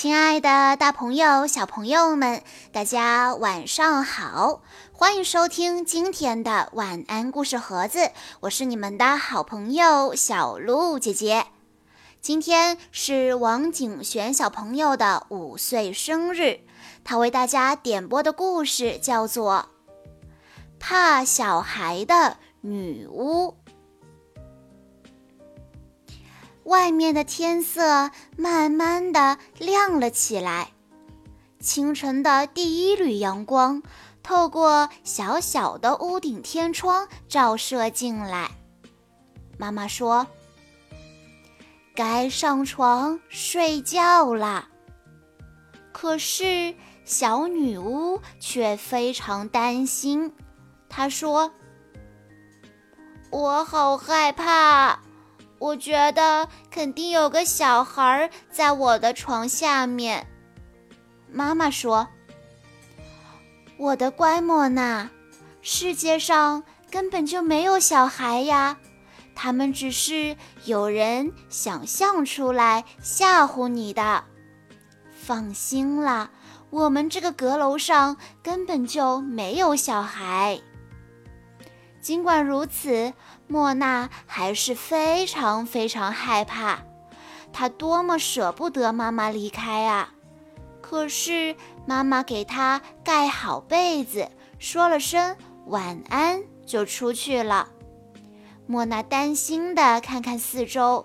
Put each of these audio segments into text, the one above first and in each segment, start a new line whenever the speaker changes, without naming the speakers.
亲爱的，大朋友、小朋友们，大家晚上好！欢迎收听今天的晚安故事盒子，我是你们的好朋友小鹿姐姐。今天是王景璇小朋友的五岁生日，他为大家点播的故事叫做《怕小孩的女巫》。外面的天色慢慢的亮了起来，清晨的第一缕阳光透过小小的屋顶天窗照射进来。妈妈说：“该上床睡觉啦。”可是小女巫却非常担心，她说：“我好害怕。”我觉得肯定有个小孩在我的床下面。妈妈说：“我的乖莫娜，世界上根本就没有小孩呀，他们只是有人想象出来吓唬你的。放心啦，我们这个阁楼上根本就没有小孩。”尽管如此，莫娜还是非常非常害怕。她多么舍不得妈妈离开啊！可是妈妈给她盖好被子，说了声晚安，就出去了。莫娜担心地看看四周，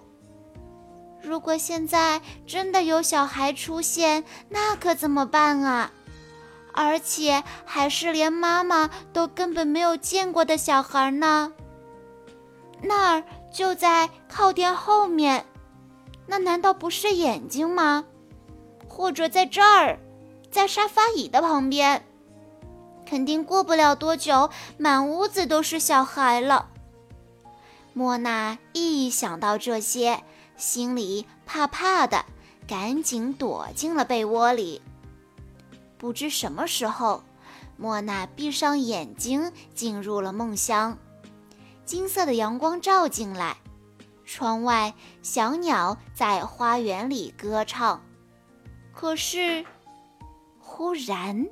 如果现在真的有小孩出现，那可怎么办啊？而且还是连妈妈都根本没有见过的小孩呢。那儿就在靠垫后面，那难道不是眼睛吗？或者在这儿，在沙发椅的旁边，肯定过不了多久，满屋子都是小孩了。莫娜一想到这些，心里怕怕的，赶紧躲进了被窝里。不知什么时候，莫娜闭上眼睛，进入了梦乡。金色的阳光照进来，窗外小鸟在花园里歌唱。可是，忽然，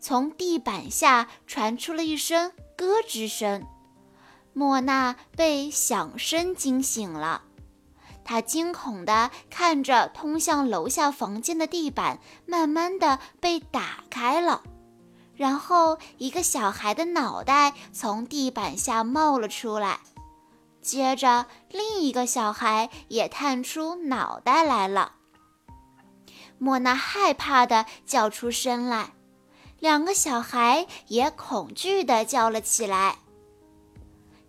从地板下传出了一声咯吱声。莫娜被响声惊醒了。他惊恐地看着通向楼下房间的地板，慢慢地被打开了，然后一个小孩的脑袋从地板下冒了出来，接着另一个小孩也探出脑袋来了。莫娜害怕地叫出声来，两个小孩也恐惧地叫了起来。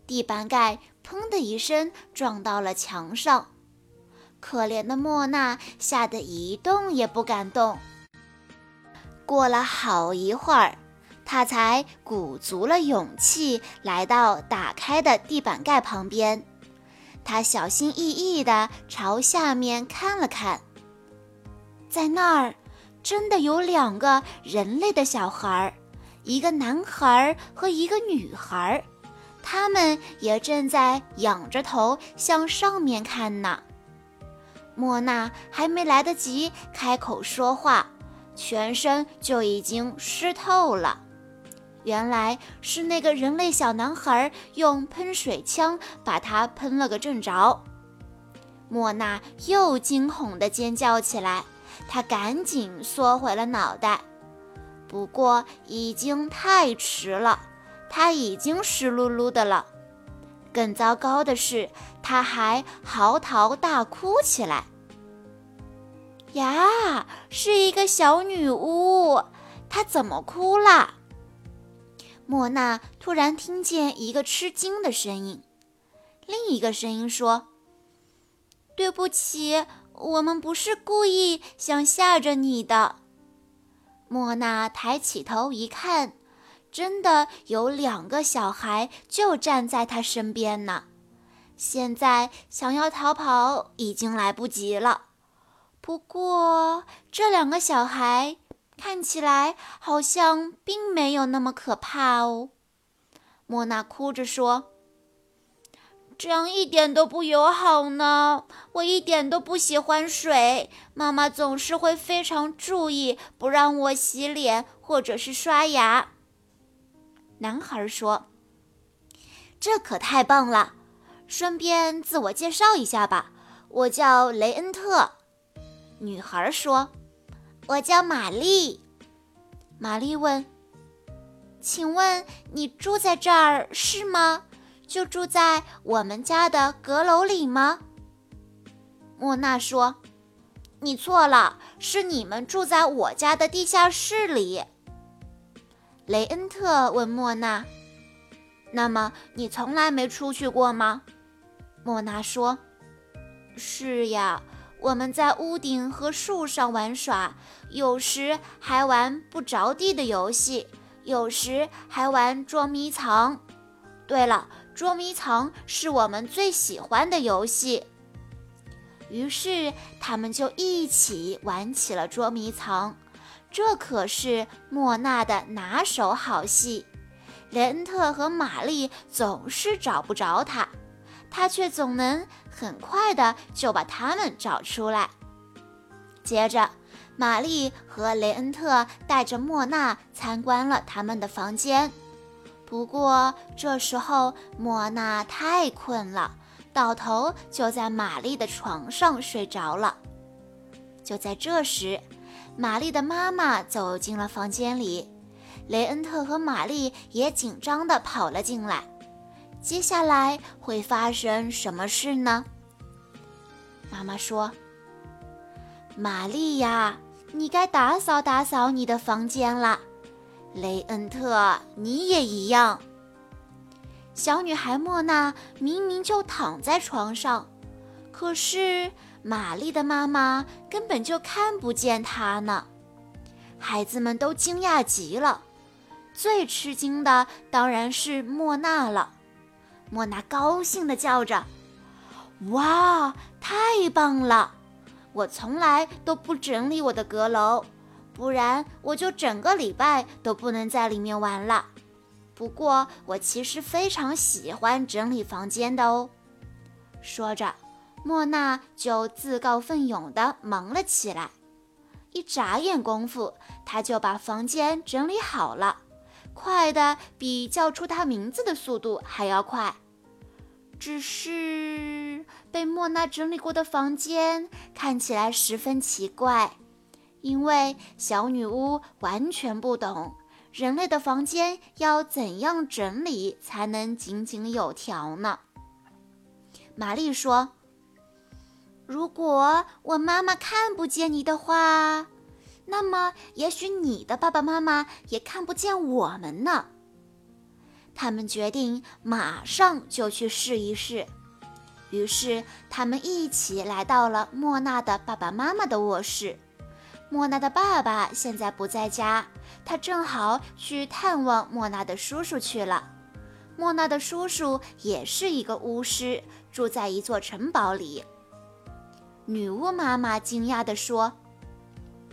地板盖砰的一声撞到了墙上。可怜的莫娜吓得一动也不敢动。过了好一会儿，她才鼓足了勇气来到打开的地板盖旁边。她小心翼翼地朝下面看了看，在那儿真的有两个人类的小孩，一个男孩和一个女孩，他们也正在仰着头向上面看呢。莫娜还没来得及开口说话，全身就已经湿透了。原来是那个人类小男孩用喷水枪把他喷了个正着。莫娜又惊恐地尖叫起来，她赶紧缩回了脑袋。不过已经太迟了，她已经湿漉漉的了。更糟糕的是，他还嚎啕大哭起来。呀，是一个小女巫，她怎么哭了？莫娜突然听见一个吃惊的声音，另一个声音说：“对不起，我们不是故意想吓着你的。”莫娜抬起头一看。真的有两个小孩就站在她身边呢，现在想要逃跑已经来不及了。不过这两个小孩看起来好像并没有那么可怕哦。莫娜哭着说：“这样一点都不友好呢。我一点都不喜欢水，妈妈总是会非常注意，不让我洗脸或者是刷牙。男孩说：“这可太棒了！顺便自我介绍一下吧，我叫雷恩特。”女孩说：“我叫玛丽。”玛丽问：“请问你住在这儿是吗？就住在我们家的阁楼里吗？”莫娜说：“你错了，是你们住在我家的地下室里。”雷恩特问莫娜：“那么你从来没出去过吗？”莫娜说：“是呀，我们在屋顶和树上玩耍，有时还玩不着地的游戏，有时还玩捉迷藏。对了，捉迷藏是我们最喜欢的游戏。”于是他们就一起玩起了捉迷藏。这可是莫娜的拿手好戏，雷恩特和玛丽总是找不着他，他却总能很快的就把他们找出来。接着，玛丽和雷恩特带着莫娜参观了他们的房间。不过这时候莫娜太困了，倒头就在玛丽的床上睡着了。就在这时，玛丽的妈妈走进了房间里，雷恩特和玛丽也紧张地跑了进来。接下来会发生什么事呢？妈妈说：“玛丽呀，你该打扫打扫你的房间了。雷恩特，你也一样。”小女孩莫娜明明就躺在床上，可是。玛丽的妈妈根本就看不见她呢，孩子们都惊讶极了。最吃惊的当然是莫娜了。莫娜高兴地叫着：“哇，太棒了！我从来都不整理我的阁楼，不然我就整个礼拜都不能在里面玩了。不过我其实非常喜欢整理房间的哦。”说着。莫娜就自告奋勇地忙了起来，一眨眼功夫，她就把房间整理好了，快的比叫出她名字的速度还要快。只是被莫娜整理过的房间看起来十分奇怪，因为小女巫完全不懂人类的房间要怎样整理才能井井有条呢。玛丽说。如果我妈妈看不见你的话，那么也许你的爸爸妈妈也看不见我们呢。他们决定马上就去试一试，于是他们一起来到了莫娜的爸爸妈妈的卧室。莫娜的爸爸现在不在家，他正好去探望莫娜的叔叔去了。莫娜的叔叔也是一个巫师，住在一座城堡里。女巫妈妈惊讶地说：“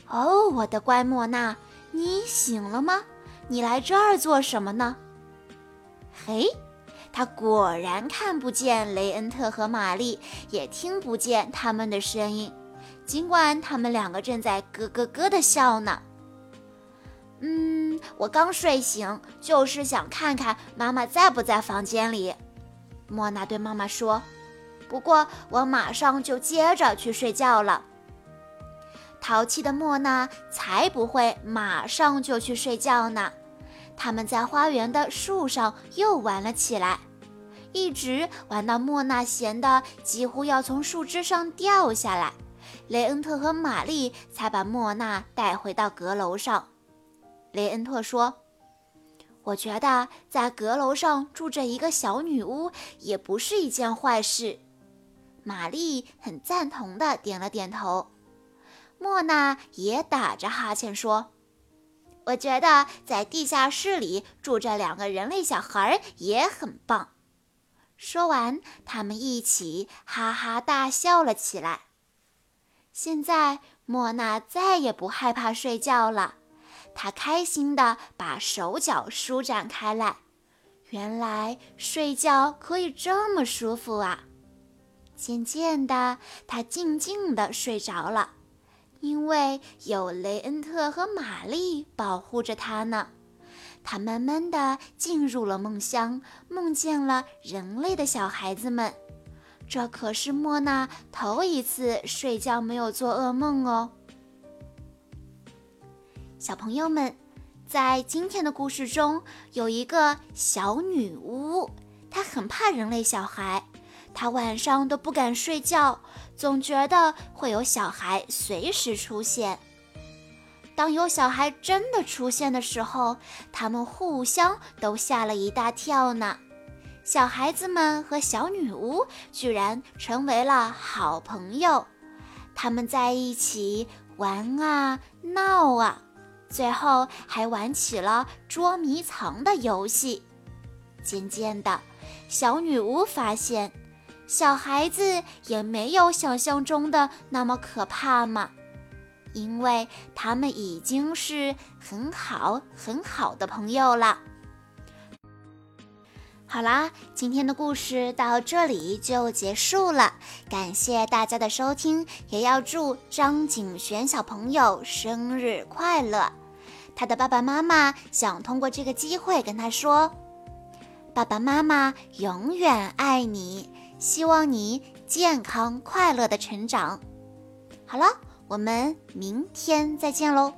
哦，我的乖莫娜，你醒了吗？你来这儿做什么呢？”嘿，他果然看不见雷恩特和玛丽，也听不见他们的声音，尽管他们两个正在咯咯咯的笑呢。嗯，我刚睡醒，就是想看看妈妈在不在房间里。莫娜对妈妈说。不过，我马上就接着去睡觉了。淘气的莫娜才不会马上就去睡觉呢。他们在花园的树上又玩了起来，一直玩到莫娜闲得几乎要从树枝上掉下来。雷恩特和玛丽才把莫娜带回到阁楼上。雷恩特说：“我觉得在阁楼上住着一个小女巫也不是一件坏事。”玛丽很赞同的点了点头，莫娜也打着哈欠说：“我觉得在地下室里住着两个人类小孩也很棒。”说完，他们一起哈哈大笑了起来。现在，莫娜再也不害怕睡觉了，她开心的把手脚舒展开来。原来睡觉可以这么舒服啊！渐渐的，他静静地睡着了，因为有雷恩特和玛丽保护着他呢。他慢慢地进入了梦乡，梦见了人类的小孩子们。这可是莫娜头一次睡觉没有做噩梦哦。小朋友们。在今天的故事中，有一个小女巫，她很怕人类小孩，他晚上都不敢睡觉，总觉得会有小孩随时出现。当有小孩真的出现的时候，他们互相都吓了一大跳呢。小孩子们和小女巫居然成为了好朋友，他们在一起玩啊闹啊。最后还玩起了捉迷藏的游戏。渐渐的，小女巫发现，小孩子也没有想象中的那么可怕嘛，因为他们已经是很好很好的朋友了。好啦，今天的故事到这里就结束了，感谢大家的收听，也要祝张景璇小朋友生日快乐。他的爸爸妈妈想通过这个机会跟他说：“爸爸妈妈永远爱你，希望你健康快乐的成长。”好了，我们明天再见喽。